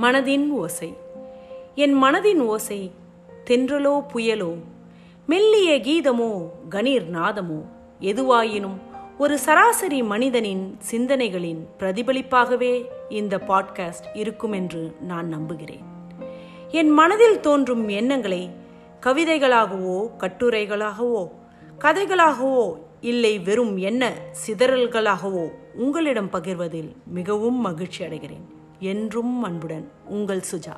மனதின் ஓசை. என் மனதின் ஓசை தென்றலோ புயலோ மெல்லிய கீதமோ கணீர் நாதமோ எதுவாயினும் ஒரு சராசரி மனிதனின் சிந்தனைகளின் பிரதிபலிப்பாகவே இந்த பாட்காஸ்ட் இருக்கும் என்று நான் நம்புகிறேன். என் மனதில் தோன்றும் எண்ணங்களை கவிதைகளாகவோ கட்டுரைகளாகவோ கதைகளாகவோ இல்லை வெறும் என்ன சிதறல்களாகவோ உங்களிடம் பகிர்வதில் மிகவும் மகிழ்ச்சி அடைகிறேன். என்றும் அன்புடன். உங்கள் சுஜா.